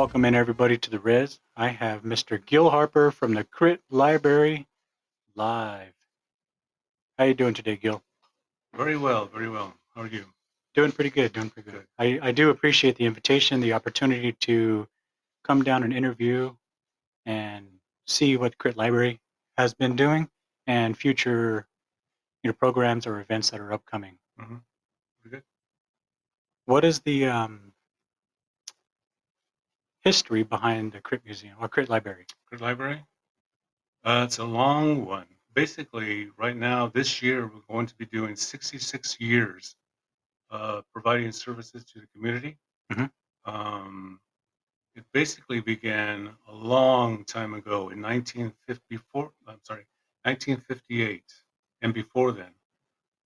Welcome in everybody to the Res. I have Mr. Gil Harper from the Crit Library live. How you doing today, Gil? Very well, very well. How are you? Doing pretty good. Doing pretty good. I, I do appreciate the invitation, the opportunity to come down and interview and see what Crit Library has been doing and future you know programs or events that are upcoming. Mm-hmm. Good. What is the um, history behind the Crit Museum or Crit Library? Crit Library? Uh, it's a long one. Basically, right now, this year, we're going to be doing 66 years uh, providing services to the community. Mhm. Um, it basically began a long time ago in 1954. I'm sorry, 1958, and before then.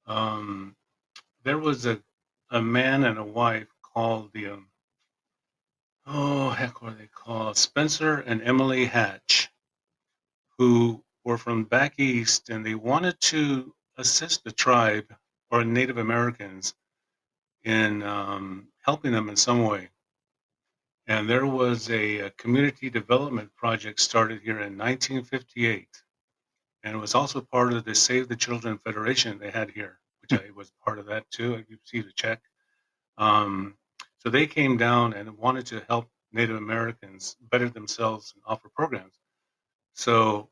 Um, there was a, a man and a wife called the um, oh heck what are they called? Spencer and emily hatch who were from back east and they wanted to assist the tribe or native americans in um, helping them in some way. And there was a, a community development project started here in 1958 and it was also part of the save the children federation they had here which i was part of that too i received a check. Um, so they came down and wanted to help Native Americans better themselves and offer programs. So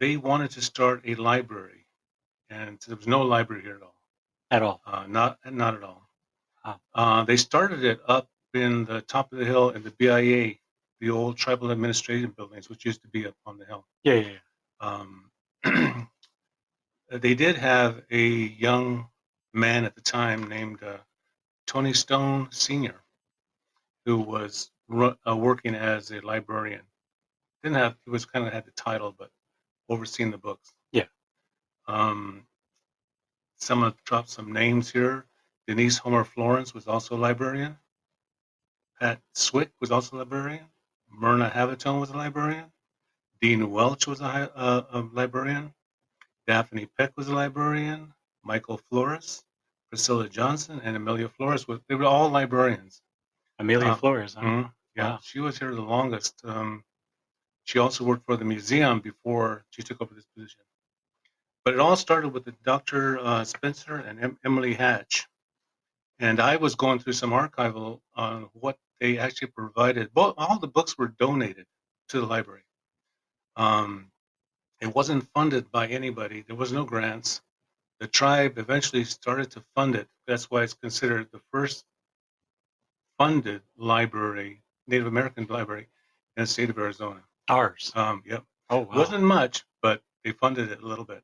they wanted to start a library, and there was no library here at all. At all? Uh, not not at all. Wow. Uh, they started it up in the top of the hill in the BIA, the old tribal administration buildings, which used to be up on the hill. Yeah, yeah, yeah. Um, they did have a young man at the time named uh, Tony Stone Sr., who was ru- uh, working as a librarian. Didn't have, he was kind of had the title, but overseeing the books. Yeah. Um, someone dropped some names here. Denise Homer Florence was also a librarian. Pat Swick was also a librarian. Myrna Havatone was a librarian. Dean Welch was a, uh, a librarian. Daphne Peck was a librarian. Michael Flores, Priscilla Johnson, and Amelia Flores. Was, they were all librarians. Amelia Uh, Flores. Huh? Mhm. Yeah, Wow. she was here the longest. Um, she also worked for the museum before she took over this position. But it all started with the Dr. Uh, Spencer and em- Emily Hatch. And I was going through some archival on what they actually provided. Both, all the books were donated to the library. Um, it wasn't funded by anybody. There was no grants. The tribe eventually started to fund it. That's why it's considered the first funded library, Native American library in the state of Arizona. Ours. Um, yep. Oh, wow. wasn't much, but they funded it a little bit.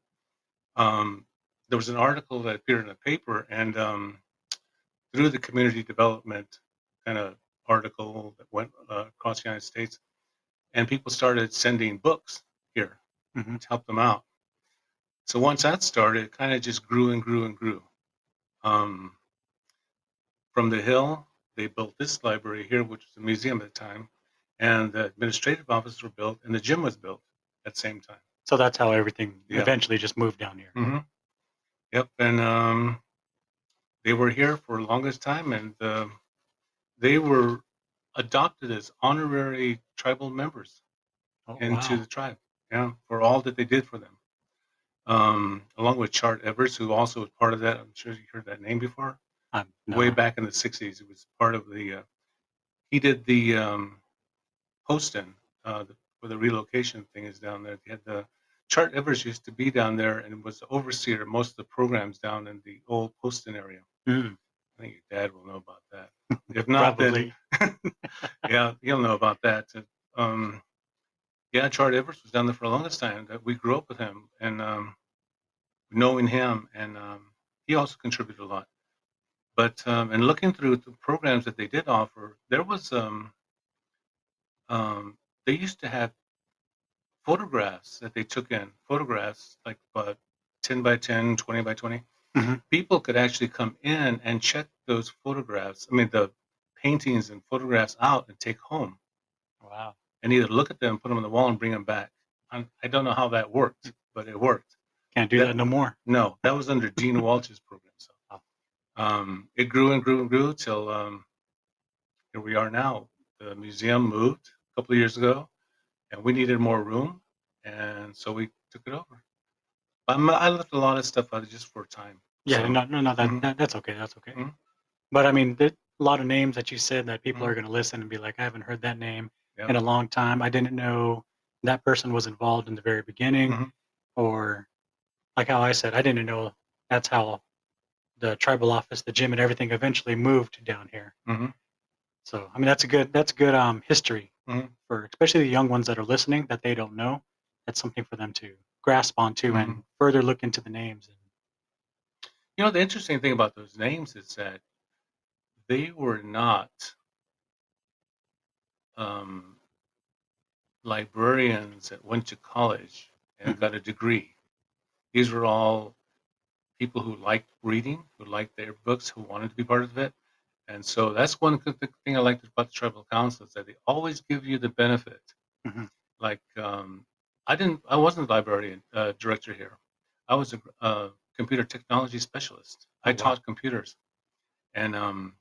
Um, there was an article that appeared in a paper, and um, through the community development kind of article that went uh, across the United States, and people started sending books here Mhm. to help them out. So once that started, it kind of just grew and grew and grew. Um, from the hill, they built this library here, which was a museum at the time, and the administrative offices were built, and the gym was built at the same time. So that's how everything Yeah. eventually just moved down here. Mm-hmm. Yep, and um, they were here for the longest time, and uh, they were adopted as honorary tribal members Oh, into wow. the tribe. Yeah, for all that they did for them. Um, along with Chart Evers, who also was part of that. I'm sure you heard that name before. Um, no. Way back in the '60s, it was part of the. Uh, he did the um, Poston, uh, the, where the relocation thing is down there. They had the Chart Evers used to be down there and was the overseer of most of the programs down in the old Poston area. Mm, I think your dad will know about that. If not, then yeah, he'll know about that. Um, yeah, Chart Evers was down there for the longest time. That we grew up with him and um, knowing him, and um, he also contributed a lot. But um, and looking through the programs that they did offer, there was um, um, they used to have photographs that they took in photographs like uh, 10 by 10 20 by 20 Mhm. people could actually come in and check those photographs i mean the paintings and photographs out and take home Wow. And either look at them put them on the wall and bring them back i i don't know how that worked but it worked Can't do That- that no more. no that was under Gene walsh's program so um, it grew and grew and grew till um, here we are now the museum moved a couple of years ago, and we needed more room, and so we took it over. I'm, I left a lot of stuff out just for time. Yeah, So- no, no, no, that, Mhm. that that's okay. That's okay. Mhm. But I mean, a lot of names that you said that people are Mhm. going to listen and be like, I haven't heard that name Yeah. in a long time. I didn't know that person was involved in the very beginning, Mhm. or like how I said, I didn't know that's how the tribal office, the gym, and everything eventually moved down here. Mhm. So I mean, that's a good that's good um history Mhm. for especially the young ones that are listening that they don't know. That's something for them to grasp onto and Mhm. further look into the names. And, You know, the interesting thing about those names is that they were not um, librarians that went to college and got a degree. These were all people who liked reading, who liked their books, who wanted to be part of it. And so that's one good thing I liked about the tribal council is that they always give you the benefit. Mhm. Like um, I didn't, I wasn't a librarian uh, director here. I was a uh, computer technology specialist. I Oh, wow. taught computers, and um,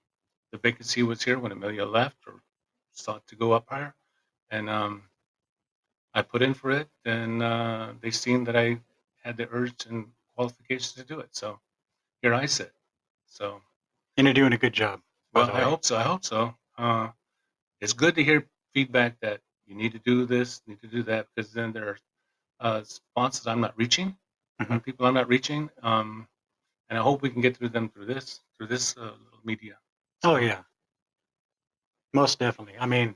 the vacancy was here when Amelia left or sought to go up higher, and um, I put in for it, and uh, they seen that I had the urge and qualifications to do it. So here I sit. So and you're doing a good job. well, I hope so. I hope so. Uh, it's good to hear feedback that you need to do this, need to do that, because then there are uh, sponsors I'm not reaching, Mhm. people I'm not reaching, um, and I hope we can get through them through this, through this uh, media. Oh yeah, most definitely. I mean,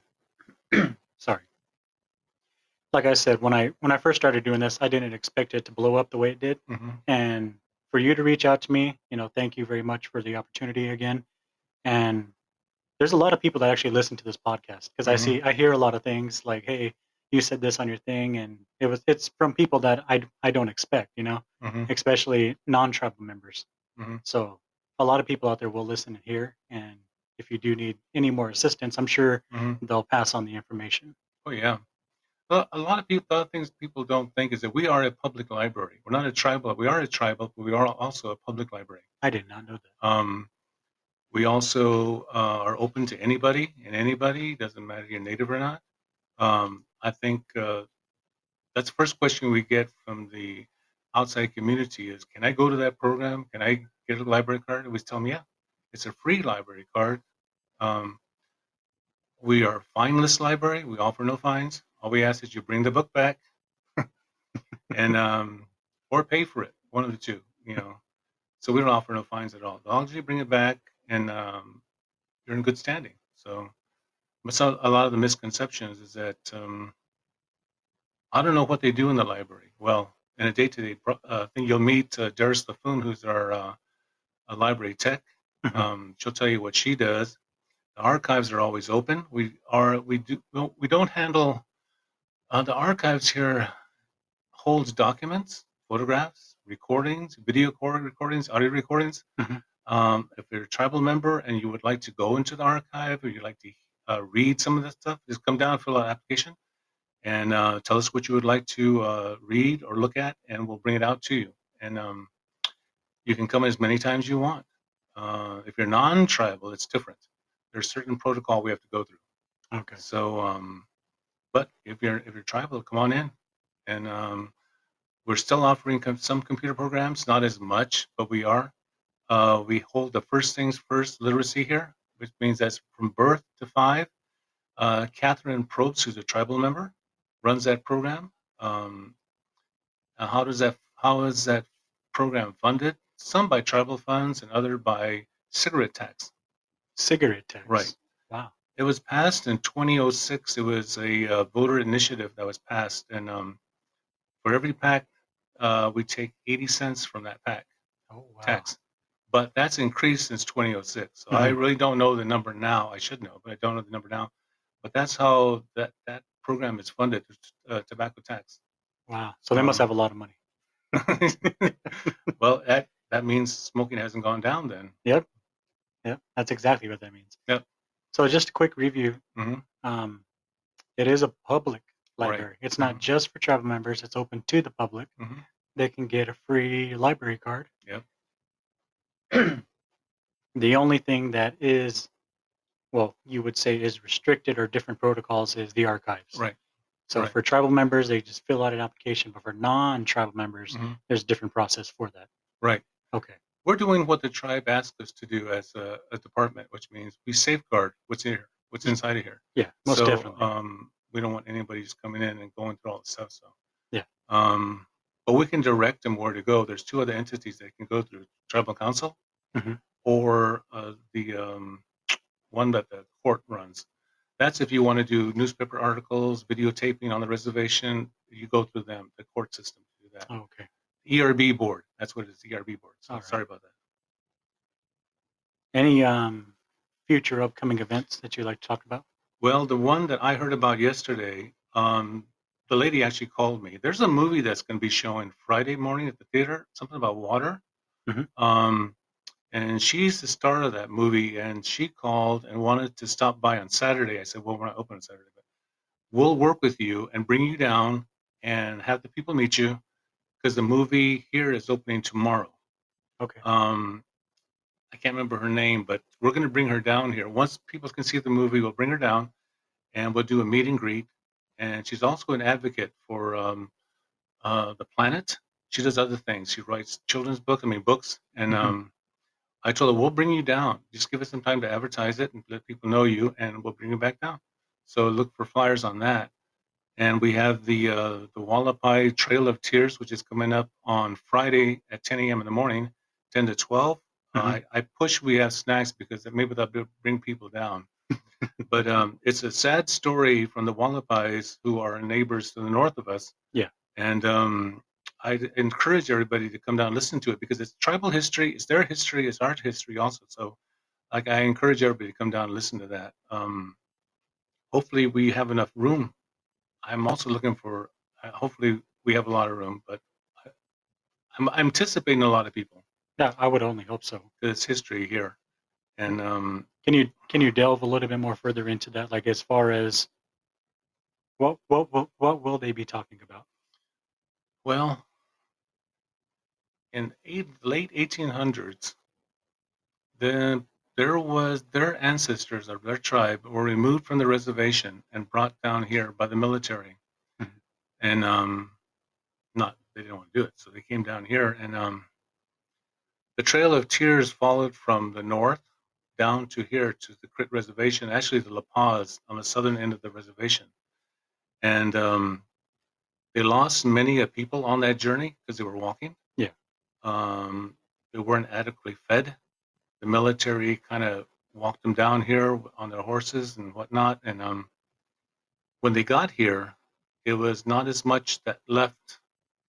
sorry. Like I said, when I when I first started doing this, I didn't expect it to blow up the way it did. hmm And for you to reach out to me, you know, thank you very much for the opportunity again. And there's a lot of people that actually listen to this podcast because I Mhm. see I hear a lot of things like, "Hey, you said this on your thing," and it was it's from people that I I don't expect, you know, hmm especially non-tribal members. Mhm. So a lot of people out there will listen and hear, and if you do need any more assistance, I'm sure hmm they'll pass on the information. Oh yeah. Well, a lot of people, other things people don't think is that we are a public library. We're not a tribal. We are a tribal, but we are also a public library. I did not know that. Um, we also uh, are open to anybody and anybody. Doesn't matter if you're native or not. Um, I think uh, that's the first question we get from the outside community is, can I go to that program? Can I get a library card? And we tell them, yeah, it's a free library card. Um, we are a fineless library. We offer no fines. All we ask is you bring the book back and um, or pay for it. One of the two, you know. So we don't offer no fines at all. As long as you bring it back and um, you're in good standing. So, but so a lot of the misconceptions is that um, I don't know what they do in the library. Well, in a day-to-day uh, thing, you'll meet uh, Doris Laffoon, who's our uh, library tech. Um, she'll tell you what she does. The archives are always open. We are we do we don't handle uh, the archives here holds documents, photographs, recordings, video recordings, audio recordings. Mhm. Um, if you're a tribal member and you would like to go into the archive or you'd like to uh, read some of this stuff, just come down, fill out an application, and uh, tell us what you would like to uh, read or look at, and we'll bring it out to you. And um, you can come as many times you want. Uh, if you're non-tribal, it's different. There's certain protocol we have to go through. Okay. So, um, but if you're if you're tribal, come on in, and um, we're still offering com- some computer programs, not as much, but we are. Uh, we hold the first things first literacy here, which means that's from birth to five. Uh, Catherine Probst, who's a tribal member, runs that program. Um, how does that how is that program funded? Some by tribal funds and other by cigarette tax. Cigarette tax. Right. Wow. It was passed in 2006. It was a uh, voter initiative that was passed, and um, for every pack, uh, we take 80 cents from that pack Oh wow. tax. But that's increased since 2006. So I Mhm. really don't know the number now. I should know, but I don't know the number now. But that's how that that program is funded, uh, tobacco tax. Wow. So they must Um, have a lot of money. well, that that means smoking hasn't gone down then. Yep. Yep. That's exactly what that means. Yep. So just a quick review. Mhm. Um, it is a public Right. library. It's not Mhm. just for tribal members. It's open to the public. Mhm. They can get a free library card. Yep. the only thing that is well, you would say is restricted or different protocols is the archives. Right. So right. for tribal members, they just fill out an application, but for non-tribal members, Mhm. there's a different process for that. Right. Okay. We're doing what the tribe asked us to do as a, a department, which means we safeguard what's in here, what's inside of here. Yeah, most so, definitely. Um, we don't want anybody just coming in and going through all the stuff. So Yeah. Um, but we can direct them where to go. There's two other entities they can go through: tribal council Mhm. or uh, the um, one that the court runs. That's if you want to do newspaper articles, videotaping on the reservation. You go through them, the court system to do that. Oh, okay. ERB board. That's what it is. ERB board. So All right. sorry about that. Any um, future upcoming events that you'd like to talk about? Well, the one that I heard about yesterday, um, the lady actually called me. There's a movie that's going to be showing Friday morning at the theater, something about water. Mhm. Um, and she's the star of that movie, and she called and wanted to stop by on Saturday. I said, "Well, we're not open on Saturday, but we'll work with you and bring you down and have the people meet you because the movie here is opening tomorrow." Okay. um, I can't remember her name, but we're going to bring her down here. Once people can see the movie, we'll bring her down and we'll do a meet and greet. And she's also an advocate for um, uh, the planet. She does other things. She writes children's books, I mean, books. And Mhm. um, I told her, we'll bring you down. Just give us some time to advertise it and let people know you, and we'll bring you back down. So look for flyers on that. And we have the uh, the Hualapai Trail of Tears, which is coming up on Friday at 10 a.m. in the morning, 10 to 12. Mhm. I, I push we have snacks because maybe that'll bring people down. but um, it's a sad story from the Hualapais, who are neighbors to the north of us. Yeah. And um, I encourage everybody to come down and listen to it because it's tribal history, it's their history, it's our history also. So, like, I encourage everybody to come down and listen to that. Um, hopefully, we have enough room. I'm also looking for. Uh, hopefully, we have a lot of room, but I, I'm, I'm anticipating a lot of people Yeah, I would only hope so. because it's history here, and um, Can you can you delve a little bit more further into that? Like as far as what what what, what will they be talking about? Well, in eight, late 1800s, then there was their ancestors of their tribe were removed from the reservation and brought down here by the military, Mhm. and um, not they didn't want to do it, so they came down here, and um, the Trail of Tears followed from the north down to here to the Crit Reservation, actually the La Paz on the southern end of the reservation, and um, they lost many of people on that journey because they were walking. Yeah. Um, they weren't adequately fed. The military kind of walked them down here on their horses and whatnot. And um, when they got here, it was not as much that left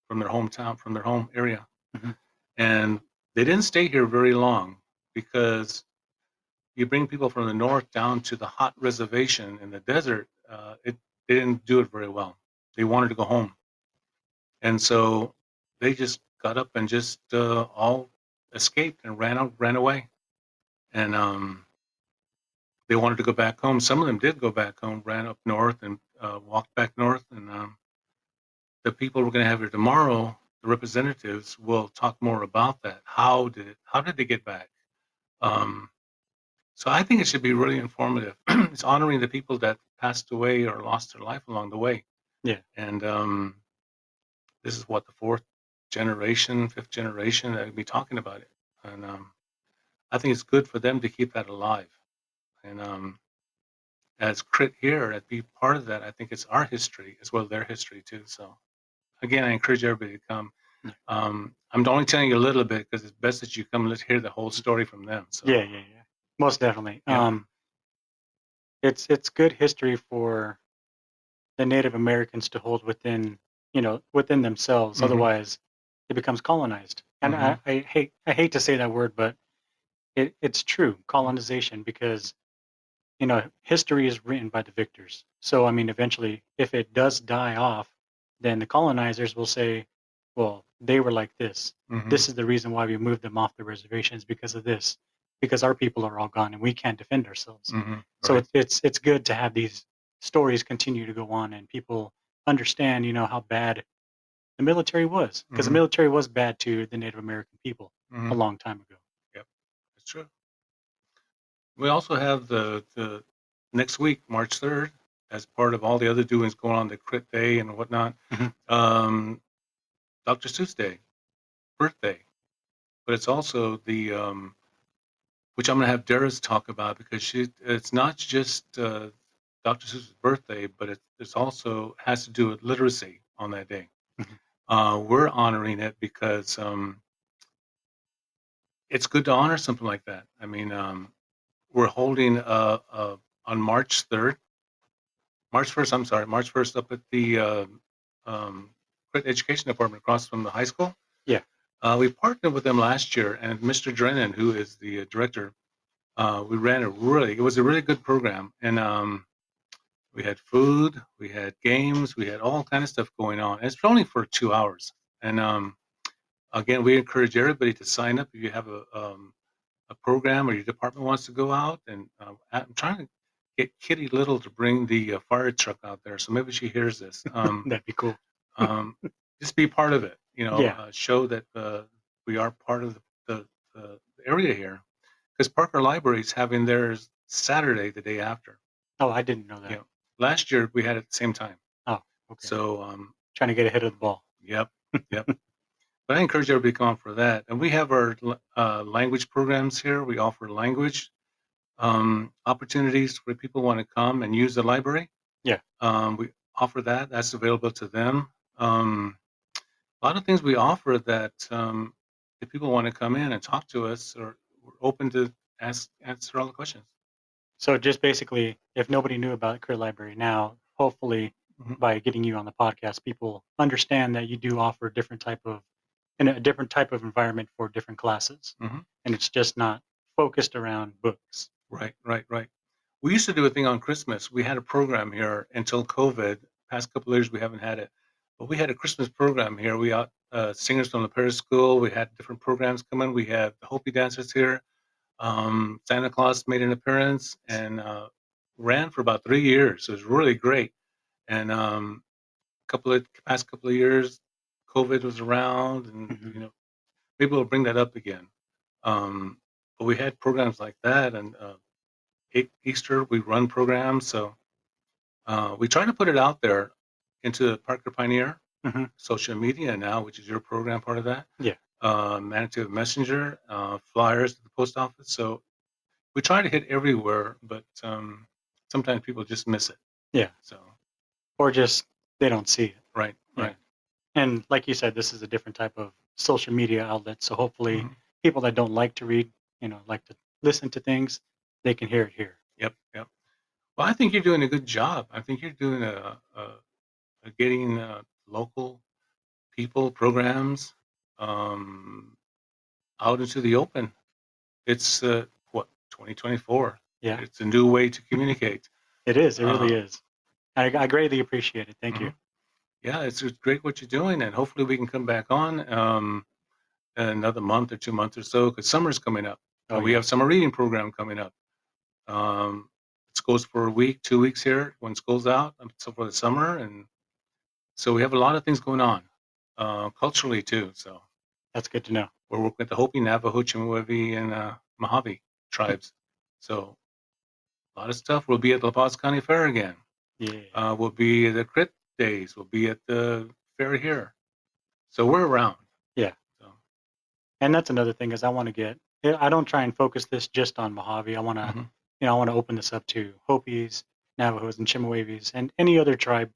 from their hometown, from their home area. Mhm. And they didn't stay here very long because you bring people from the north down to the hot reservation in the desert, uh, it they didn't do it very well. They wanted to go home, and so they just got up and just uh, all escaped and ran out, ran away, and um, they wanted to go back home. Some of them did go back home, ran up north and uh, walked back north, and um, the people we're going to have here tomorrow, the representatives, will talk more about that. How did it? How did they get back? Um, so I think it should be really informative. it's honoring the people that passed away or lost their life along the way. Yeah. And um, this is what the fourth generation, fifth generation that will be talking about it. And um, I think it's good for them to keep that alive. And um, as Crit here, to be part of that, I think it's our history as well as their history too. So again, I encourage everybody to come. Um, I'm only telling you a little bit because it's best that you come and let's hear the whole story from them. So Yeah, yeah, yeah. Most definitely. Yeah. Um, it's it's good history for the Native Americans to hold within you know within themselves. Mhm. Otherwise, it becomes colonized. And I, I hate I hate to say that word, but it, it's true colonization because you know history is written by the victors. So I mean, eventually, if it does die off, then the colonizers will say, "Well, they were like this. Mhm. This is the reason why we moved them off the reservations because of this, because our people are all gone and we can't defend ourselves." Mhm. So Right. it's it's it's good to have these stories continue to go on and people understand, you know, how bad the military was because Mhm. the military was bad to the Native American people Mhm. a long time ago. True. We also have the, the next week, March 3rd, as part of all the other doings going on, the Crit Day and whatnot, Mhm. um, Dr. Seuss Day, birthday. But it's also the, um, which I'm going to have Dara's talk about because she, it's not just uh, Dr. Seuss's birthday, but it, it's also has to do with literacy on that day. Mhm. Uh, we're honoring it because um, it's good to honor something like that. I mean, um, we're holding uh, uh, on March 3rd, March 1st, I'm sorry, March 1st up at the uh, um, Education Department across from the high school. Yeah. Uh, we partnered with them last year, and Mr. Drennan, who is the uh, director, uh, we ran a really, it was a really good program. And um, we had food, we had games, we had all kind of stuff going on. And it's only for two hours. And um, again, we encourage everybody to sign up if you have a, um, a program or your department wants to go out. And uh, I'm trying to get Kitty Little to bring the uh, fire truck out there, so maybe she hears this. Um, That'd be cool. um, just be part of it, you know, Yeah. uh, show that uh, we are part of the, the, the area here. Because Parker Library is having theirs Saturday, the day after. Oh, I didn't know that. Yeah. Last year we had it at the same time. Oh, okay. So, um, Trying to get ahead of the ball. Yep, yep. but I encourage everybody to come on for that. And we have our uh, language programs here. We offer language um, opportunities where people want to come and use the library. Yeah. Um, we offer that. That's available to them. Um, a lot of things we offer that um, if people want to come in and talk to us, or we're open to ask answer all the questions. So just basically, if nobody knew about Crit Library now, hopefully Mhm. by getting you on the podcast, people understand that you do offer a different type of in a different type of environment for different classes, Mhm. and it's just not focused around books. Right, right, right. We used to do a thing on Christmas. We had a program here until COVID. Past couple of years, we haven't had it, but we had a Christmas program here. We got uh, singers from the Paris School. We had different programs come in. We had the Hopi dancers here. Um, Santa Claus made an appearance and uh, ran for about three years. It was really great. And um, a couple of past couple of years, COVID was around, and Mhm. you know, maybe we'll bring that up again. Um, but we had programs like that, and uh, Easter we run programs, so uh, we try to put it out there into Parker Pioneer Mhm. social media now, which is your program part of that. Yeah. Uh, Manataba Messenger, uh, flyers at the post office. So we try to hit everywhere, but um, sometimes people just miss it. Yeah. So Or just they don't see it. right, right. And like you said, this is a different type of social media outlet. So hopefully, Mhm. people that don't like to read, you know, like to listen to things, they can hear it here. Yep, yep. Well, I think you're doing a good job. I think you're doing a, a, a getting uh, local people programs um, out into the open. It's uh, what 2024. Yeah, It's a new way to communicate. it is. It really Uh, is. I, I greatly appreciate it. Thank you. Yeah, it's, it's great what you're doing, and hopefully we can come back on um, another month or two months or so because summer's coming up. Oh, Uh, we yeah. have summer reading program coming up. Um, it goes for a week, two weeks here when school's out, so for the summer, and so we have a lot of things going on uh, culturally too. So That's good to know. we're working with the Hopi, Navajo, Chemehuevi, and uh, Mojave tribes. So a lot of stuff. We'll be at La Paz County Fair again. Yeah. Uh, we'll be at the Crit Days. We'll be at the fair here. So we're around. Yeah. So and that's another thing is I want to get. I don't try and focus this just on Mojave. I want to, Mhm. you know, I want to open this up to Hopis, Navajos, and Chemehuevis, and any other tribe,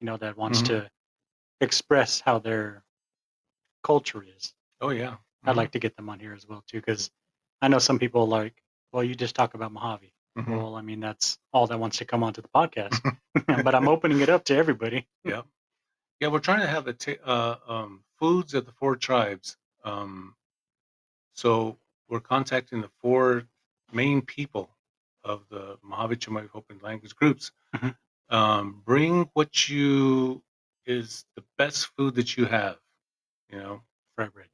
you know, that wants Mhm. to express how their culture is. oh yeah. I'd Mhm. like to get them on here as well too, because I know some people like, well, you just talk about Mojave. Mhm. Well, I mean, that's all that wants to come onto the podcast. but I'm opening it up to everybody. Yeah, Yeah, we're trying to have a uh, um, foods of the four tribes. Um, so we're contacting the four main people of the Mojave Chemehuevi Open language groups. Mhm. Um, bring what you is the best food that you have. You know, Fry bread.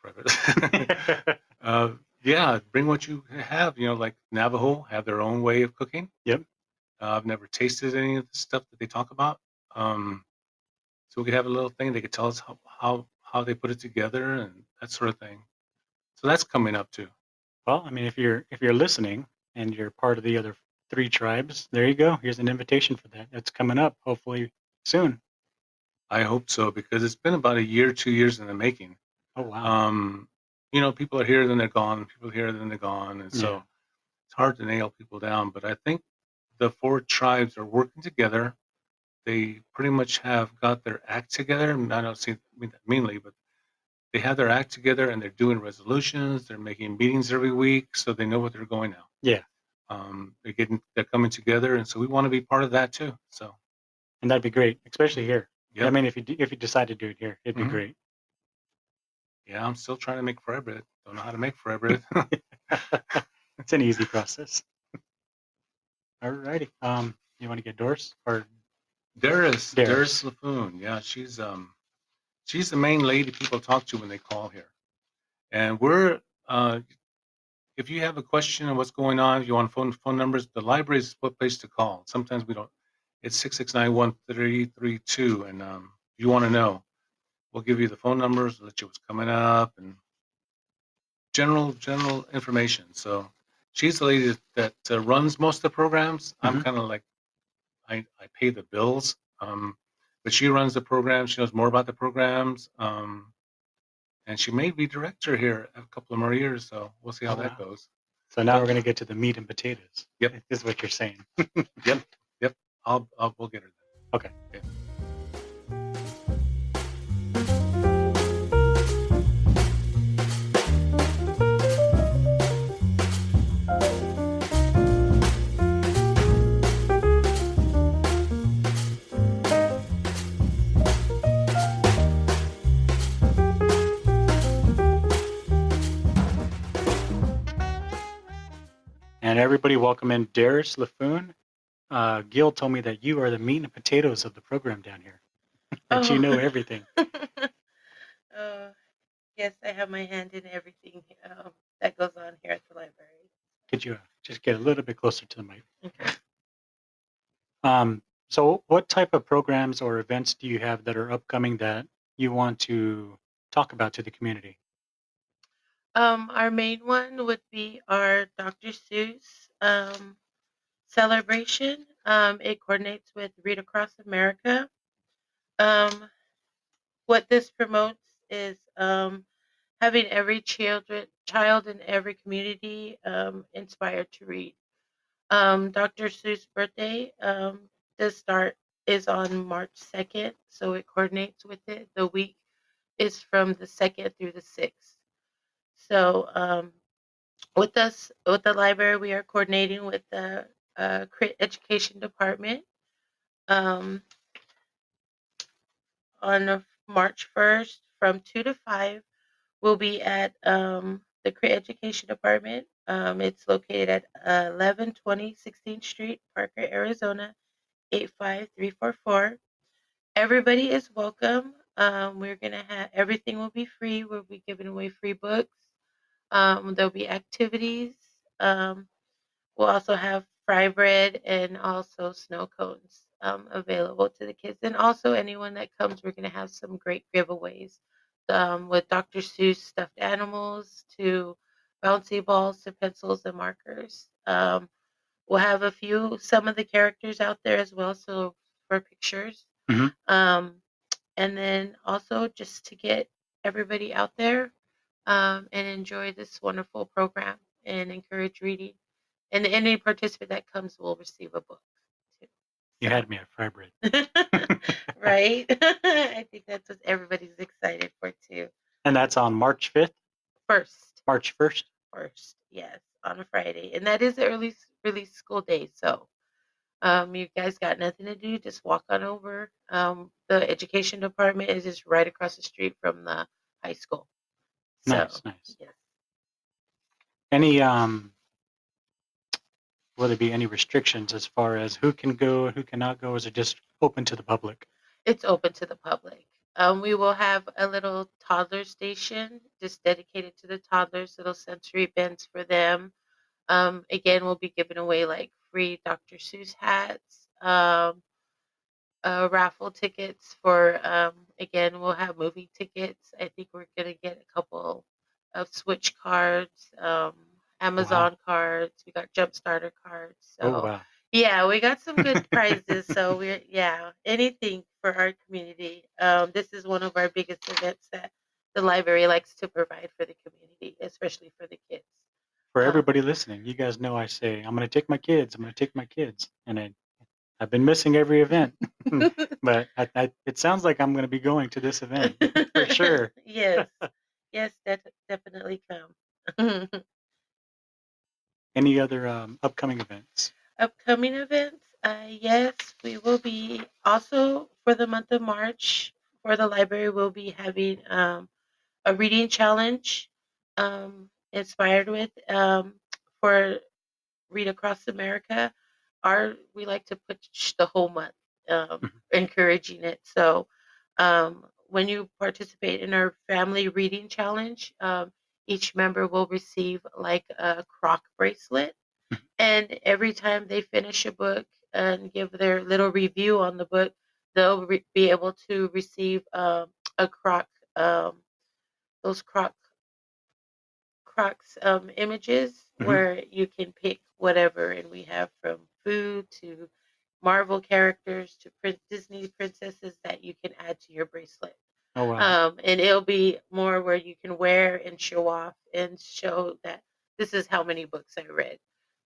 private. uh, yeah, bring what you have. You know, like Navajo have their own way of cooking. Yep. Uh, I've never tasted any of the stuff that they talk about. Um, so we could have a little thing. They could tell us how, how how they put it together and that sort of thing. So that's coming up too. well, I mean, if you're if you're listening, and you're part of the other three tribes, there you go. Here's an invitation for that. That's coming up hopefully soon. I hope so because it's been about a year, two years in the making. Oh wow. Um, you know, people are here, then they're gone. People are here, then they're gone, and so Yeah. it's hard to nail people down. But I think the four tribes are working together. They pretty much have got their act together. and I don't see mean that meanly, but they have their act together and they're doing resolutions. They're making meetings every week, so they know what they're going now. Yeah. Um, they're getting they're coming together, and so we want to be part of that too. So and that'd be great, especially here. I mean, if you if you decide to do it here, it'd be Mhm. great. Yeah, I'm still trying to make fry bread. Don't know how to make fry bread. it's an easy process. Alrighty. Um, you want to get Doris or Daris. Daris Laffoon. Yeah, she's um, she's the main lady people talk to when they call here, and we're uh, if you have a question on what's going on, if you want phone phone numbers, the library is what place to call. Sometimes we don't. It's six six nine one three three two, and um, you want to know, we'll give you the phone numbers, let you what's coming up, and general general information. So she's the lady that, uh, runs most of the programs. I'm Mhm. kind of like I, I pay the bills, um, but she runs the program. She knows more about the programs, um, and she may be director here a couple of more years. So we'll see how Oh, that wow. goes. so now we're gonna get to the meat and potatoes. Yep. Is what you're saying. Yep, yep. I'll, I'll we'll get her. Okay. Okay. Everybody, welcome in Daris Laffoon. Uh, Gil told me that you are the meat and potatoes of the program down here. that you Oh. know everything. uh, yes, I have my hand in everything um, that goes on here at the library. Could you just get a little bit closer to the mic? Okay. Um, so, what type of programs or events do you have that are upcoming that you want to talk about to the community? Um, our main one would be our Dr. Seuss um, celebration. Um, it coordinates with Read Across America. Um, what this promotes is um, having every children, child in every community um, inspired to read. Um, Dr. Seuss' birthday um, does start is on March 2nd, so it coordinates with it. The week is from the 2nd through the 6th. So um, with us, with the library, we are coordinating with the uh, Education Department. Um, on March 1st from 2 to 5, we'll be at um, the Crit Education Department. Um, it's located at uh, 1120 16th Street, Parker, Arizona, 85344. Everybody is welcome. Um, we're going to have everything will be free. We'll be giving away free books. Um, there'll be activities. Um, we'll also have fry bread and also snow cones um, available to the kids. And also, anyone that comes, we're going to have some great giveaways um, with Dr. Seuss stuffed animals to bouncy balls to pencils and markers. Um, we'll have a few, some of the characters out there as well, so for pictures. Mhm. Um, and then also just to get everybody out there um, and enjoy this wonderful program and encourage reading. And any participant that comes will receive a book. Too. You had me at fry bread. right? I think that's what everybody's excited for too. And that's on March 5th, First, March 1st. first, yes, on a Friday, and that is the early release school day. So, um, you guys got nothing to do, just walk on over. Um, the education department is just right across the street from the high school. So, Nice, nice. yes. Any um, will there be any restrictions as far as who can go who cannot go? Is it just open to the public? It's open to the public. Um, we will have a little toddler station just dedicated to the toddlers, little sensory bins for them. Um, again, we'll be giving away like free Dr. Seuss hats, um, uh, raffle tickets for, um, again, we'll have movie tickets. I think we're going to get a couple of switch cards, um, Amazon cards. We got Jump Starter cards. So Oh wow. yeah, we got some good prizes. So we're yeah, anything for our community. Um, this is one of our biggest events that the library likes to provide for the community, especially for the kids. For Um, everybody listening, you guys know I say I'm going to take my kids. I'm going to take my kids, and I, I've been missing every event, but I, I, it sounds like I'm going to be going to this event for sure. yes, yes, that definitely come. Any other um, upcoming events? Upcoming events, uh, yes, we will be also for the month of March for the library. We'll be having um, a reading challenge um, inspired with um, for Read Across America. Our we like to push the whole month, um, Mhm. encouraging it. So um, when you participate in our family reading challenge, um, each member will receive like a croc bracelet and every time they finish a book and give their little review on the book, they'll re- be able to receive um, a croc, um, those croc crocs um, images Mhm. where you can pick whatever, and we have from food to Marvel characters to Disney princesses that you can add to your bracelet. Oh wow. Um, and it'll be more where you can wear and show off and show that this is how many books I read.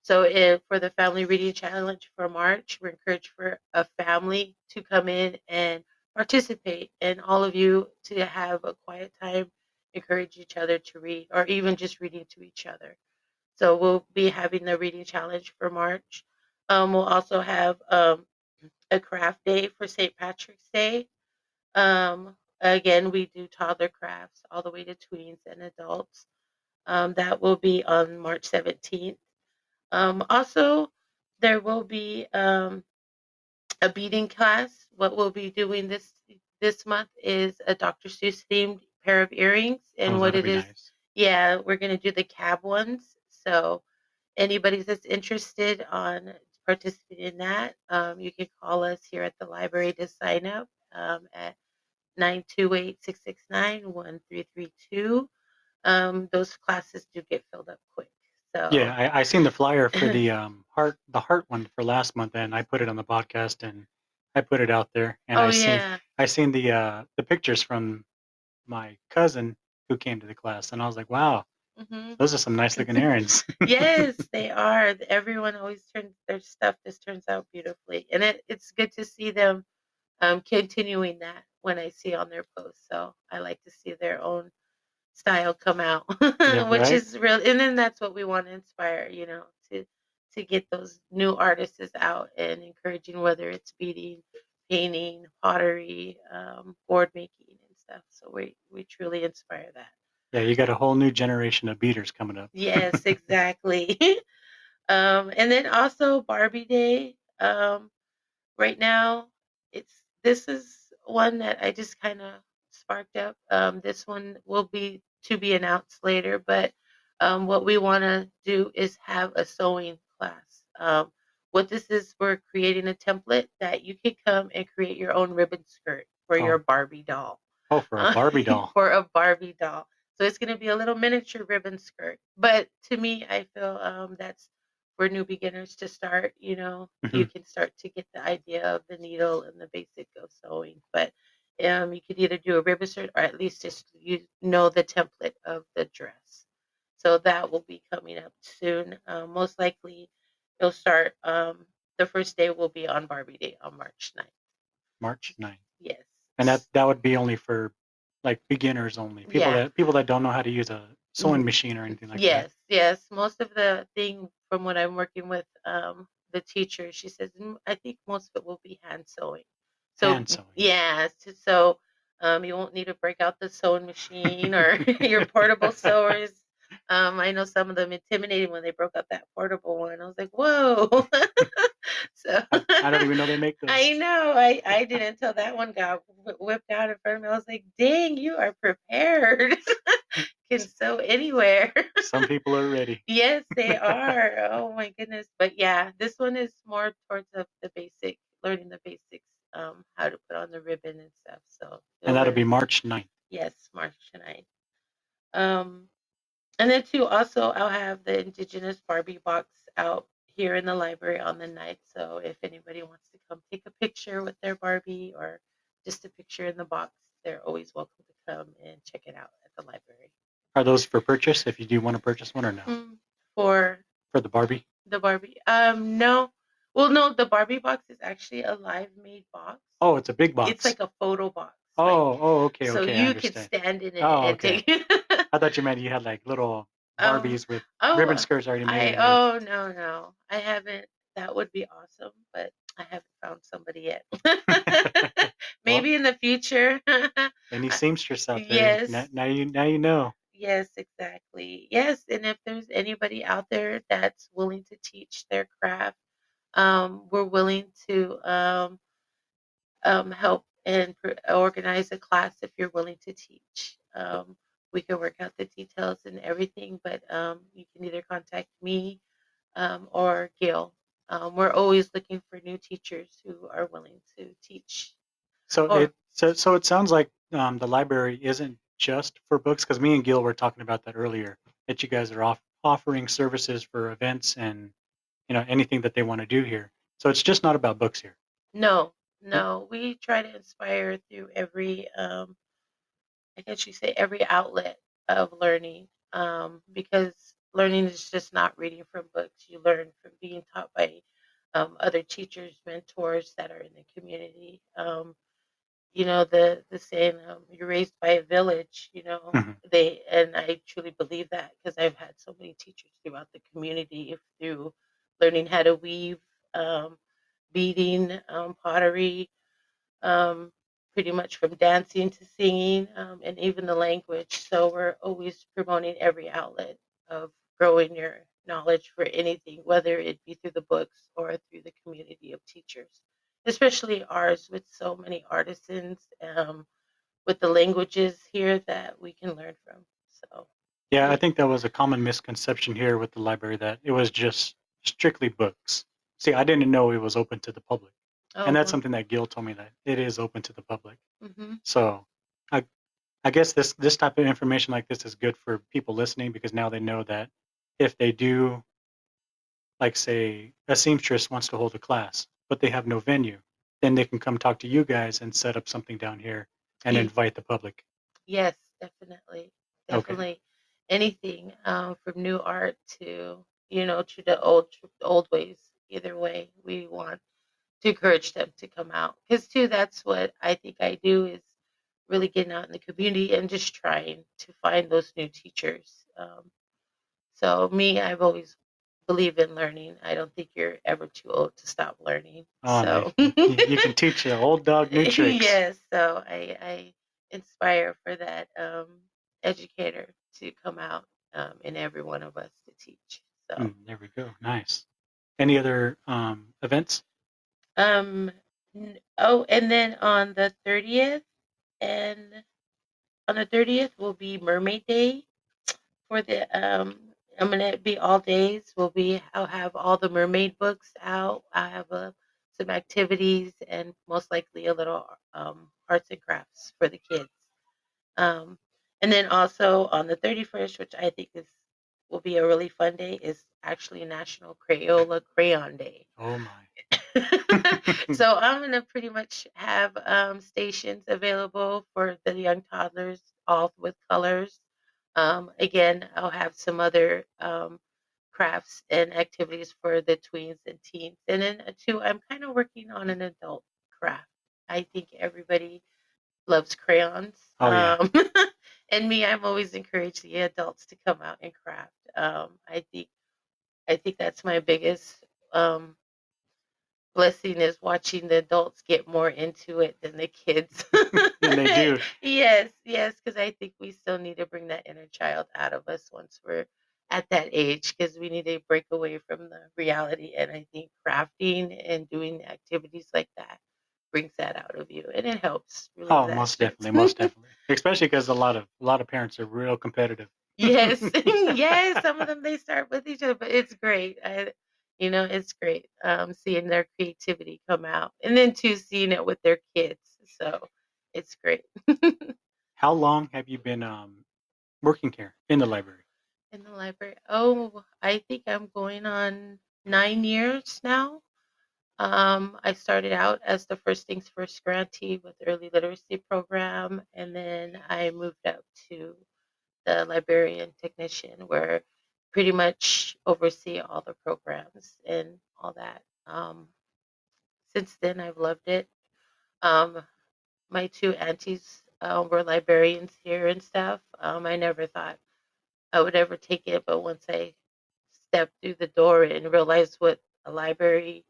So if, for the family reading challenge for March, we're encouraged for a family to come in and participate and all of you to have a quiet time, encourage each other to read or even just reading to each other. So we'll be having the reading challenge for March. Um, we'll also have um, a craft day for St. Patrick's Day. Um, again, we do toddler crafts all the way to tweens and adults. Um, that will be on March 17th. Um, also, there will be um, a beading class. What we'll be doing this this month is a Dr. Seuss themed pair of earrings, and Oh, what it is, nice. yeah, we're gonna do the cab ones. So anybody that's interested on participating in that, um, you can call us here at the library to sign up um, at 928-669-1332. Um, those classes do get filled up quick. So Yeah, I, I seen the flyer for the um heart the heart one for last month, and I put it on the podcast, and I put it out there, and oh I seen yeah. I seen the uh the pictures from my cousin who came to the class, and I was like, wow, hmm those are some nice looking earrings. yes, they are. Everyone always turns their stuff just turns out beautifully, and it, it's good to see them um, continuing that when I see on their posts. So I like to see their own style come out, Yeah, which right. is real. And then that's what we want to inspire, you know, to to get those new artists out and encouraging whether it's beading, painting, pottery, um, board making, and stuff. So we we truly inspire that. Yeah, you got a whole new generation of beaders coming up. Yes, exactly. um, and then also Barbie Day. Um, right now, it's this is one that I just kind of sparked up. Um, this one will be to be announced later, but um, what we want to do is have a sewing class. Um, what this is, we're creating a template that you can come and create your own ribbon skirt for Oh. your Barbie doll Oh, for a Barbie doll. for a Barbie doll. So it's going to be a little miniature ribbon skirt. But to me, I feel um, that's for new beginners to start. You know, you can start to get the idea of the needle and the basic of sewing. But um, you could either do a ribbon skirt or at least just you know the template of the dress. So that will be coming up soon. Um, most likely, it'll start. Um, the first day will be on Barbie Day on March 9th. March 9th. Yes. And that that would be only for like beginners only. People Yeah. that people that don't know how to use a sewing machine or anything like that. yes, yes. Most of the thing from what I'm working with um, the teacher, she says, "Mm, I think most of it will be hand sewing. So Hand sewing. yeah, so, so um, you won't need to break out the sewing machine or your portable sewers. Um, I know some of them intimidated when they broke up that portable one. I was like, whoa. so. I, I don't even know they make those. I know. I, I didn't until that one got whipped out in front of me. I was like, dang, you are prepared. Can sew anywhere. Some people are ready. yes, they are. Oh my goodness. But yeah, this one is more towards the, the basic, learning the basics, um, how to put on the ribbon and stuff. So And that'll be March 9th. yes, March 9th. Um, And then too, also I'll have the Indigenous Barbie box out here in the library on the night. So if anybody wants to come take a picture with their Barbie or just a picture in the box, they're always welcome to come and check it out at the library. Are those for purchase if you do want to purchase one or no? Mm, For For the Barbie? the Barbie, um, no. Well, no, the Barbie box is actually a live made box. Oh, it's a big box. It's like a photo box. like- oh, oh, okay, so okay. I you understand. stand in it Oh, and okay. take. I thought you meant you had like little Oh, Barbies with oh, ribbon skirts already I made. or- oh no no I haven't. That would be awesome, but I haven't found somebody yet. Maybe in the future. Any seamstress out there? yes. Now, now you now you know. yes, exactly. Yes, and if there's anybody out there that's willing to teach their craft, um, we're willing to um, um, help and organize a class if you're willing to teach. Um, we can work out the details and everything, but um, you can either contact me um, or Gail. Um, we're always looking for new teachers who are willing to teach. So Or- it so so it sounds like um, the library isn't just for books because me and Gil were talking about that earlier. That you guys are off, offering services for events and you know anything that they want to do here. So it's just not about books here. No, no, we try to inspire through every, um, I guess you say every outlet of learning, um, because learning is just not reading from books. You learn from being taught by um, other teachers, mentors that are in the community. Um, you know the the saying, um, "You're raised by a village." You know Mhm. they, and I truly believe that because I've had so many teachers throughout the community if through learning how to weave. Um, beading, um, pottery, um, pretty much from dancing to singing, um, and even the language. So we're always promoting every outlet of growing your knowledge for anything, whether it be through the books or through the community of teachers, especially ours with so many artisans, um, with the languages here that we can learn from. So Yeah, I think that was a common misconception here with the library that it was just strictly books. See, I didn't know it was open to the public, and that's something that Gil told me that it is open to the public. hmm So, I, I guess this this type of information like this is good for people listening because now they know that if they do, like say a seamstress wants to hold a class, but they have no venue, then they can come talk to you guys and set up something down here and invite the public. Yes, definitely. Okay. Definitely. Anything um, from new art to, you know, to the old old ways. Either way, we want to encourage them to come out. Because, too, that's what I think I do is really getting out in the community and just trying to find those new teachers. Um, so, me, I've always believed in learning. I don't think you're ever too old to stop learning. Oh, so, you, you can teach an old dog new tricks. yes, so I, I inspire for that um, educator to come out um, in every one of us to teach. So, Mm, there we go. Nice. Any other um, events? Um, oh, and then on the thirtieth, and on the thirtieth will be Mermaid Day for the um. I'm gonna be all days. We'll be. I'll have all the mermaid books out. I have uh, some activities and most likely a little um, arts and crafts for the kids. Um, and then also on the 31st, which I think is will be a really fun day, is actually National Crayola Crayon Day. Oh my. so I'm gonna pretty much have um, stations available for the young toddlers, all with colors. Um, again, I'll have some other um, crafts and activities for the tweens and teens, and then uh, too, I'm kind of working on an adult craft. I think everybody loves crayons. Oh, yeah. um, and me, I'm always encouraged the adults to come out and craft. Um, I think, I think that's my biggest um, blessing is watching the adults get more into it than the kids. And they do. yes, yes, because I think we still need to bring that inner child out of us once we're at that age because we need to break away from the reality. And I think crafting and doing activities like that brings that out of you and it helps. Oh, most definitely, most definitely. Especially because a lot of a lot of parents are real competitive. yes, yes. Some of them they start with each other, but it's great. I, you know, it's great um, seeing their creativity come out, and then too seeing it with their kids. So it's great. How long have you been um, working here in the library? in the library. Oh, I think I'm going on nine years now. Um, I started out as the First Things First grantee with early literacy program, and then I moved up to the librarian technician, where pretty much oversee all the programs and all that. Um, since then, I've loved it. Um, my two aunties uh, were librarians here and stuff. Um, I never thought I would ever take it, but once I stepped through the door and realized what a library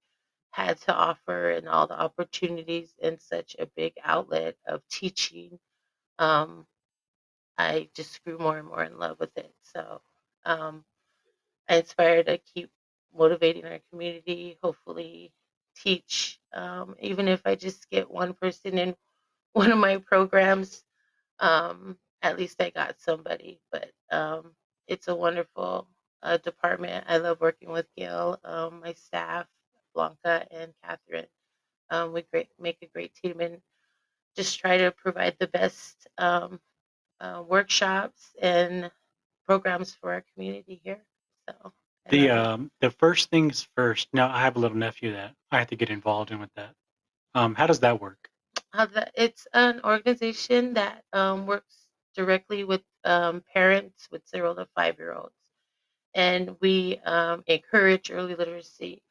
had to offer and all the opportunities and such a big outlet of teaching, um, I just grew more and more in love with it. So um, I inspire to keep motivating our community, hopefully teach, um, even if I just get one person in one of my programs, um, at least I got somebody. But um, it's a wonderful uh, department. I love working with Gail, um, my staff, Blanca and Catherine. Um, we great, make a great team and just try to provide the best um, uh, workshops and programs for our community here. So The um the first things first. Now I have a little nephew that I have to get involved in with that. Um, how does that work? How the, it's an organization that um, works directly with um, parents with zero to five year olds. And we um, encourage early literacy.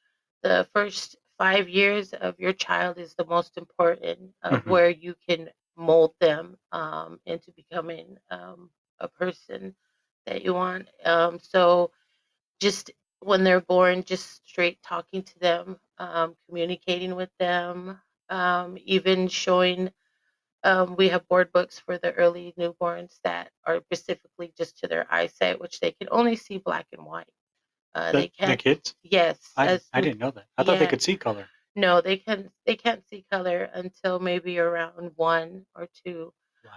The first five years of your child is the most important of Mhm. where you can mold them um, into becoming um, a person that you want. Um, so just when they're born, just straight talking to them, um, communicating with them, um, even showing. Um, we have board books for the early newborns that are specifically just to their eyesight, which they can only see black and white. Uh, The, they can't. kids? Yes, I as I didn't know that. I thought they could see color. no, they can. They can't see color until maybe around one or two.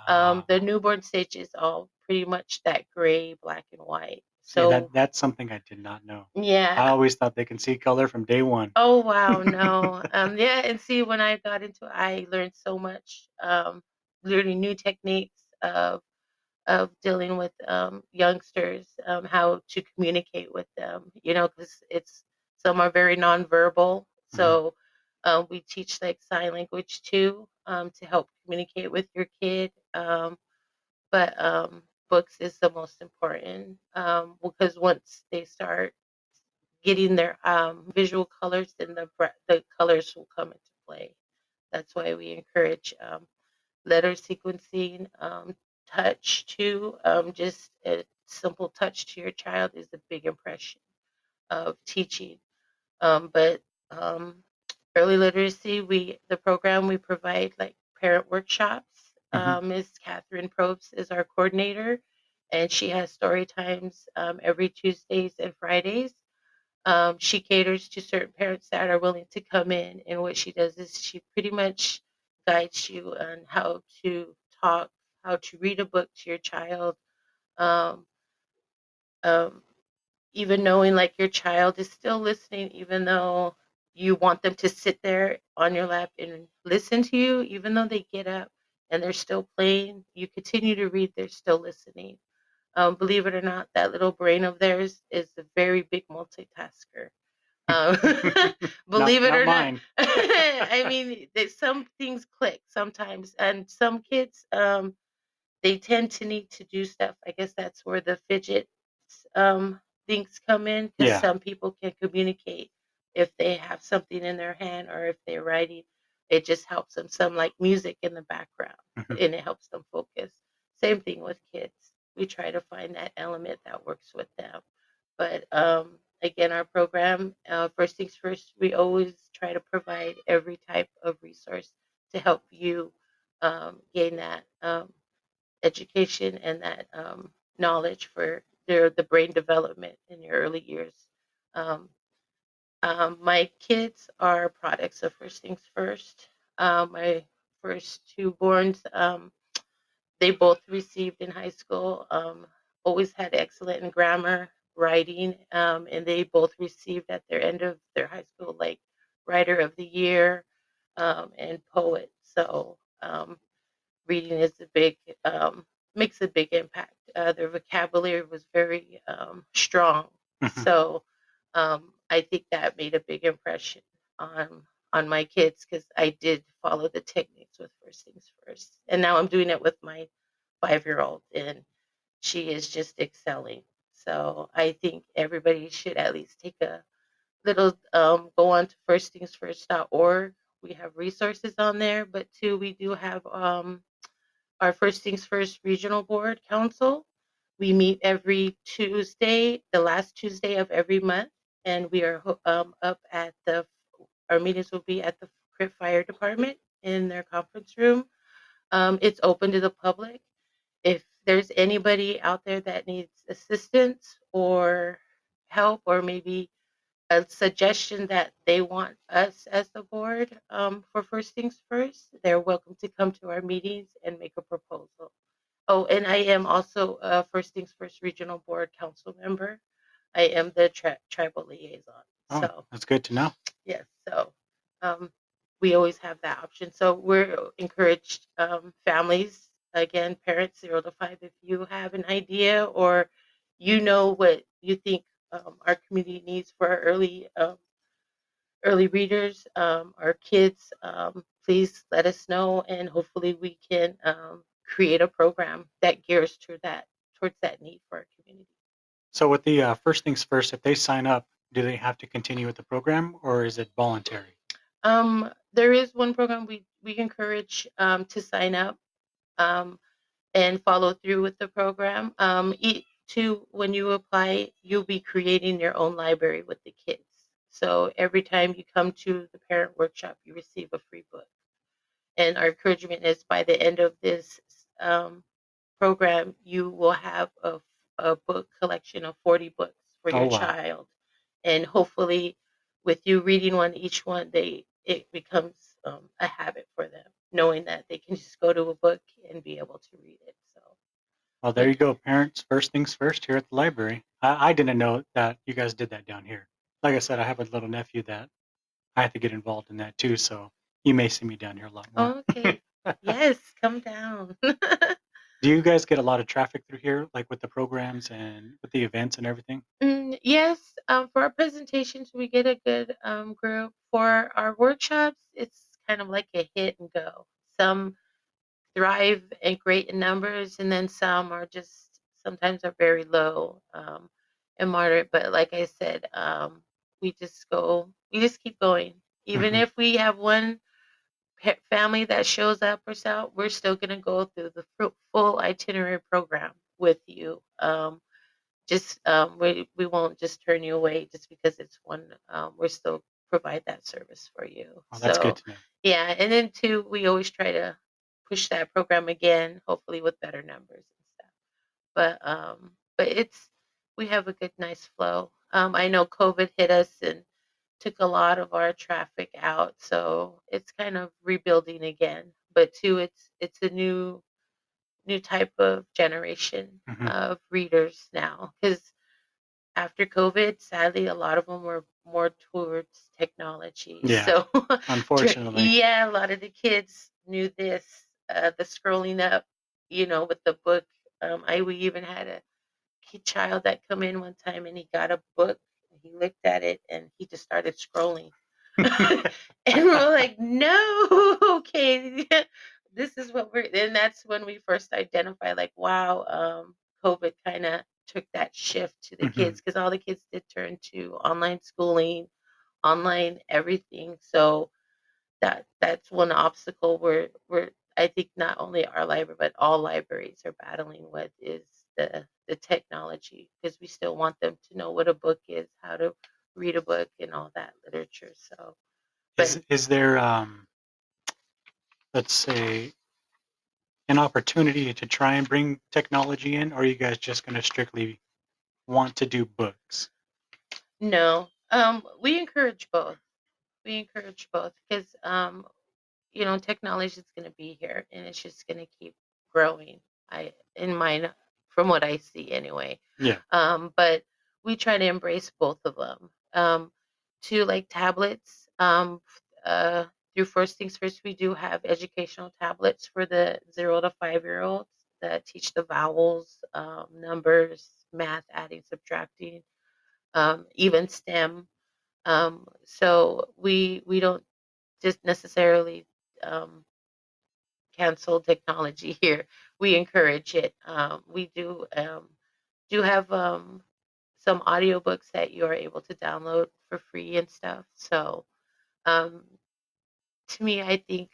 Wow. Um, the newborn stage is all pretty much that gray, black and white. So that that's something I did not know. yeah, I always thought they can see color from day one. Oh wow, no. Um, yeah, and see, when I got into it, I learned so much, um, learning new techniques of of dealing with um, youngsters, um, how to communicate with them. You know, because it's some are very nonverbal, so um, we teach like sign language too um, to help communicate with your kid. Um, but um, books is the most important um, because once they start getting their um, visual colors, then the the colors will come into play. That's why we encourage um, letter sequencing, um, touch too. Um, just a simple touch to your child is a big impression of teaching. Um, but early literacy, we the program we provide like parent workshops. Mhm. Um, Catherine Probst is our coordinator, and she has story times um, every Tuesdays and Fridays. Um, she caters to certain parents that are willing to come in, and what she does is she pretty much guides you on how to talk, how to read a book to your child, um, um, even knowing like your child is still listening, even though you want them to sit there on your lap and listen to you, even though they get up and they're still playing, you continue to read, they're still listening. Um, believe it or not, that little brain of theirs is a very big multitasker. Um, believe not, it or not not. I mean, they, some things click sometimes, and some kids, um, they tend to need to do stuff. I guess that's where the fidget um, things come in because Yeah. some people can communicate if they have something in their hand or if they're writing. It just helps them. Some like music in the background, Mhm. and it helps them focus. Same thing with kids. We try to find that element that works with them. But um, again, our program, uh, First Things First, we always try to provide every type of resource to help you um, gain that um, education and that um, knowledge for their, the brain development in your early years. Um, my kids are products of First Things First. Um, my first two borns, um, they both received in high school, um, always had excellent in grammar, writing, um, and they both received at their end of their high school, like Writer of the Year um, and Poet. So um, reading is a big um, makes a big impact. Uh, their vocabulary was very um, strong, Mhm. so um, I think that made a big impression on on my kids because I did follow the techniques with first things first, and now I'm doing it with my five year old, and she is just excelling. So I think everybody should at least take a little um, go on to firstthingsfirst.org. We have resources on there, but two, we do have um, our First Things First Regional Board Council. We meet every Tuesday, the last Tuesday of every month, and we are um, up at the. Our meetings will be at the Crit Fire Department in their conference room. Um, it's open to the public. If there's anybody out there that needs assistance or help, or maybe a suggestion that they want us as the board um, for first things first, they're welcome to come to our meetings and make a proposal. Oh, and I am also a First Things First Regional Board Council member. I am the tri- tribal liaison. Oh, So, that's good to know. yes, so um, we always have that option. So we're encouraged um, families, again, parents zero to five, if you have an idea or you know what you think um, our community needs for our early um, early readers, um, our kids, um, please let us know, and hopefully we can um, create a program that gears to that towards that need for our community. So with the uh, first things first, if they sign up, do they have to continue with the program or is it voluntary? Um, there is one program we we encourage um, to sign up um, and follow through with the program. Um, e- to when you apply, you'll be creating your own library with the kids. So every time you come to the parent workshop, you receive a free book. And our encouragement is by the end of this um, program, you will have a, a book collection of 40 books for Oh, your wow. child. And hopefully, with you reading one each one, they it becomes um, a habit for them, knowing that they can just go to a book and be able to read it. So, Well, there you go, parents. First things first here at the library. I, I didn't know that you guys did that down here. Like I said, I have a little nephew that I have to get involved in that too. So you may see me down here a lot more. oh, okay, yes, come down. Do you guys get a lot of traffic through here, like with the programs and with the events and everything? Mm, yes, um, for our presentations, we get a good um, group. For our workshops, it's kind of like a hit and go. Some thrive and great in numbers, and then some are just sometimes are very low um, and moderate. But like I said, um, we just go, we just keep going. Even Mhm. if we have one family that shows up or so, we're still going to go through the full itinerary program with you. Um, just um, we we won't just turn you away just because it's one. Um, we're still provide that service for you. Oh, that's so good yeah, and then two, we always try to push that program again, hopefully with better numbers and stuff. But um, but it's we have a good, nice flow. Um, I know COVID hit us and took a lot of our traffic out, so it's kind of rebuilding again. But two, it's it's a new new type of generation Mhm. of readers now because after COVID, sadly, a lot of them were more towards technology. Yeah, So, Unfortunately. yeah, a lot of the kids knew this, uh, the scrolling up, you know, with the book. Um, I we even had a kid child that come in one time and he got a book. He looked at it and he just started scrolling. and we're like, no, okay, this is what we're. And that's when we first identify, like, wow, um, COVID kind of took that shift to the Mhm. kids because all the kids did turn to online schooling, online everything. So that that's one obstacle where we're. I think not only our library but all libraries are battling with is the the technology because we still want them to know what a book is, how to read a book, and all that literature. So. Is is there um let's say an opportunity to try and bring technology in or are you guys just going to strictly want to do books? No, um, we encourage both. We encourage both because, um, you know, technology is going to be here and it's just going to keep growing. I, in mine, from what I see anyway. Yeah. Um, but we try to embrace both of them. Um, to like tablets, um, uh, through First Things First, we do have educational tablets for the zero to five year olds that teach the vowels, um, numbers, math, adding, subtracting, um, even STEM. Um, so we we don't just necessarily um, cancel technology here. We encourage it. Um, we do um, do have um, some audiobooks that you are able to download for free and stuff. So um, to me, I think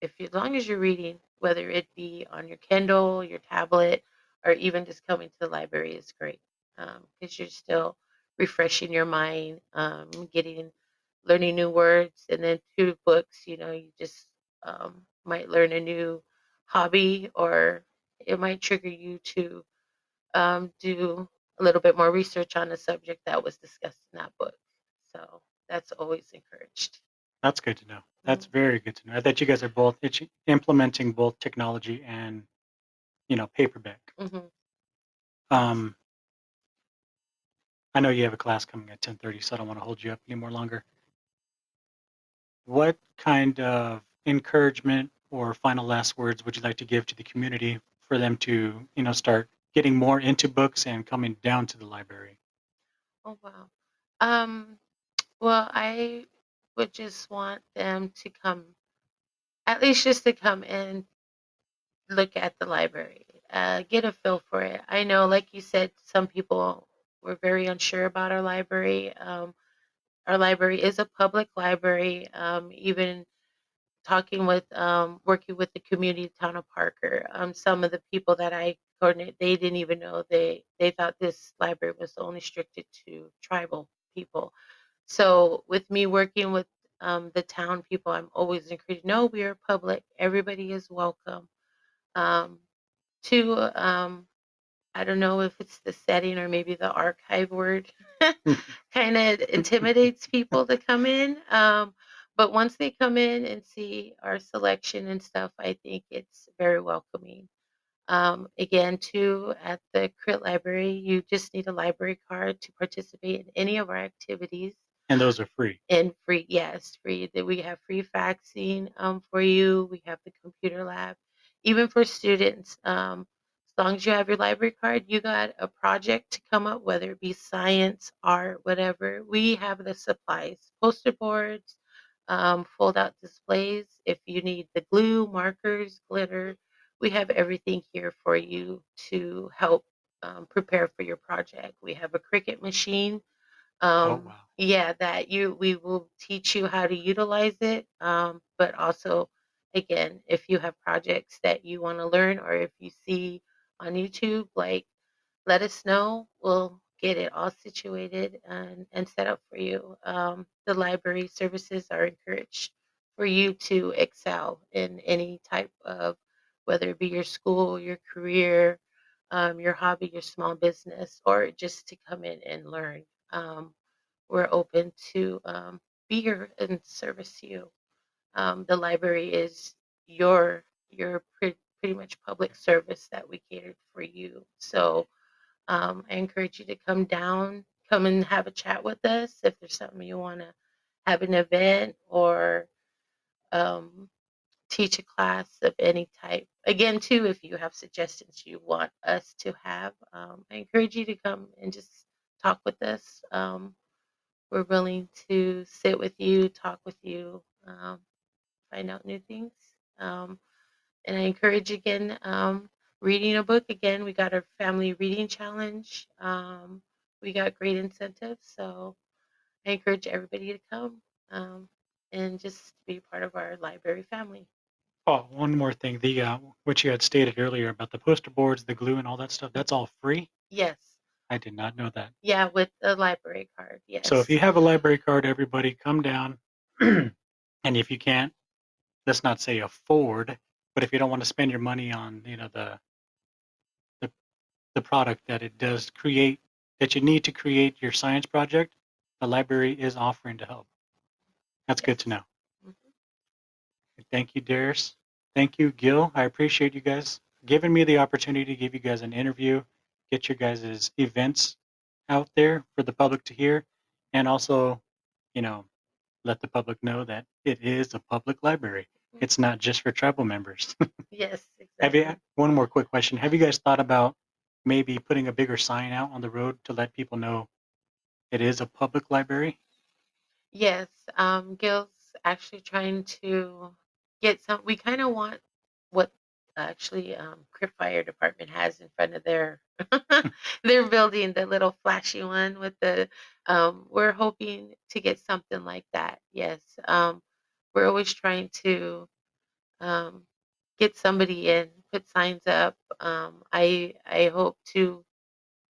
if as long as you're reading, whether it be on your Kindle, your tablet, or even just coming to the library, is great because you're still refreshing your mind, um, getting learning new words, and then through books, you know, you just um, might learn a new hobby, or it might trigger you to um, do a little bit more research on the subject that was discussed in that book. So that's always encouraged. That's good to know. That's very good to know. That you guys are both itch- implementing both technology and, you know, paperback. hmm Um, I know you have a class coming at 10:30, so I don't want to hold you up any more longer. What kind of encouragement or final last words would you like to give to the community for them to, you know, start getting more into books and coming down to the library? Oh wow. Um, well, I would just want them to come, at least just to come and look at the library, uh, get a feel for it. I know, like you said, some people were very unsure about our library. Um, our library is a public library. Um, even talking with, um, working with the community town of Parker, um, some of the people that I coordinate, they didn't even know they they thought this library was only restricted to tribal people. So with me working with um, the town people, I'm always encouraging. No, we are public. Everybody is welcome. Um, to um, I don't know if it's the setting or maybe the archive word kind of intimidates people to come in. Um, but once they come in and see our selection and stuff, I think it's very welcoming. Um, again, too, at the Crit Library, you just need a library card to participate in any of our activities. And those are free. And free, yes, free. That we have free faxing um, for you. We have the computer lab, even for students. Um, as long as you have your library card, you got a project to come up, whether it be science, art, whatever. We have the supplies, poster boards, um, fold out displays. If you need the glue, markers, glitter, we have everything here for you to help um, prepare for your project. We have a Cricut machine. Oh, Um, wow. yeah, that you we will teach you how to utilize it. Um, but also, again, if you have projects that you want to learn, or if you see on YouTube, like let us know. We'll get it all situated and, and set up for you. Um, the library services are encouraged for you to excel in any type of, whether it be your school, your career, um, your hobby, your small business, or just to come in and learn. Um, we're open to um, be here and service you. Um, the library is your your pre- pretty much public service that we catered for you. So um, I encourage you to come down, come and have a chat with us if there's something you want to have an event or um, teach a class of any type. Again, too, if you have suggestions you want us to have, um, I encourage you to come and just talk with us. Um, we're willing to sit with you, talk with you, um, find out new things. Um, and I encourage again, um, reading a book. Again, we got our family reading challenge. Um, we got great incentives. So I encourage everybody to come um, and just be part of our library family. Oh, one more thing. The uh, what you had stated earlier about the poster boards, the glue, and all that stuff. That's all free. Yes. I did not know that. Yeah, with the library card. Yes. So if you have a library card, everybody come down. and if you can't, let's not say afford, but if you don't want to spend your money on, you know, the the the product that it does create that you need to create your science project, the library is offering to help. That's good to know. Mhm. Thank you, Daris. Thank you, Gil. I appreciate you guys giving me the opportunity to give you guys an interview, get your guys' events out there for the public to hear, and also, you know, let the public know that it is a public library. It's not just for tribal members. Yes, Have you, one more quick question. Have you guys thought about maybe putting a bigger sign out on the road to let people know it is a public library? Yes, um, Gil's actually trying to get some. We kind of want what actually um, Crit Fire Department has in front of their their building, the little flashy one with the. Um, we're hoping to get something like that. Yes, um, we're always trying to um, get somebody in, put signs up. Um, I I hope to,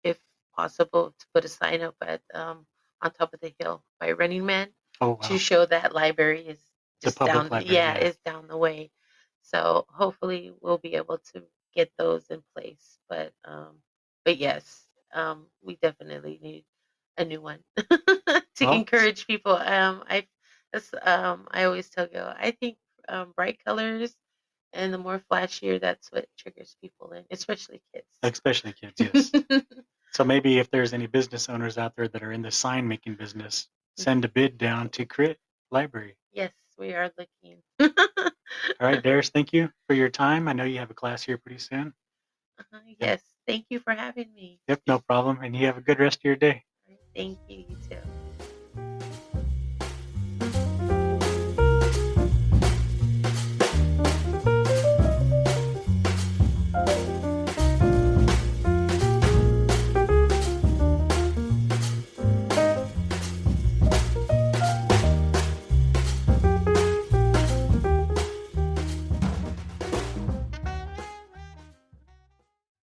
if possible, to put a sign up at um, on top of the hill by Running Man Oh, wow. to show that library is just down. library, yeah, yeah. is down the way. So hopefully we'll be able to get those in place. But um, but yes, um, we definitely need a new one to Well- encourage people. Um, I that's, um, I always tell you, I think um, bright colors and the more flashier, that's what triggers people in, especially kids. Especially kids, yes. so maybe if there's any business owners out there that are in the sign making business, send a bid down to Crit Library. yes, we are looking. All right, Daris, thank you for your time. I know you have a class here pretty soon. Uh-huh, yes, thank you for having me. Yep, no problem. And you have a good rest of your day. Thank you, you too.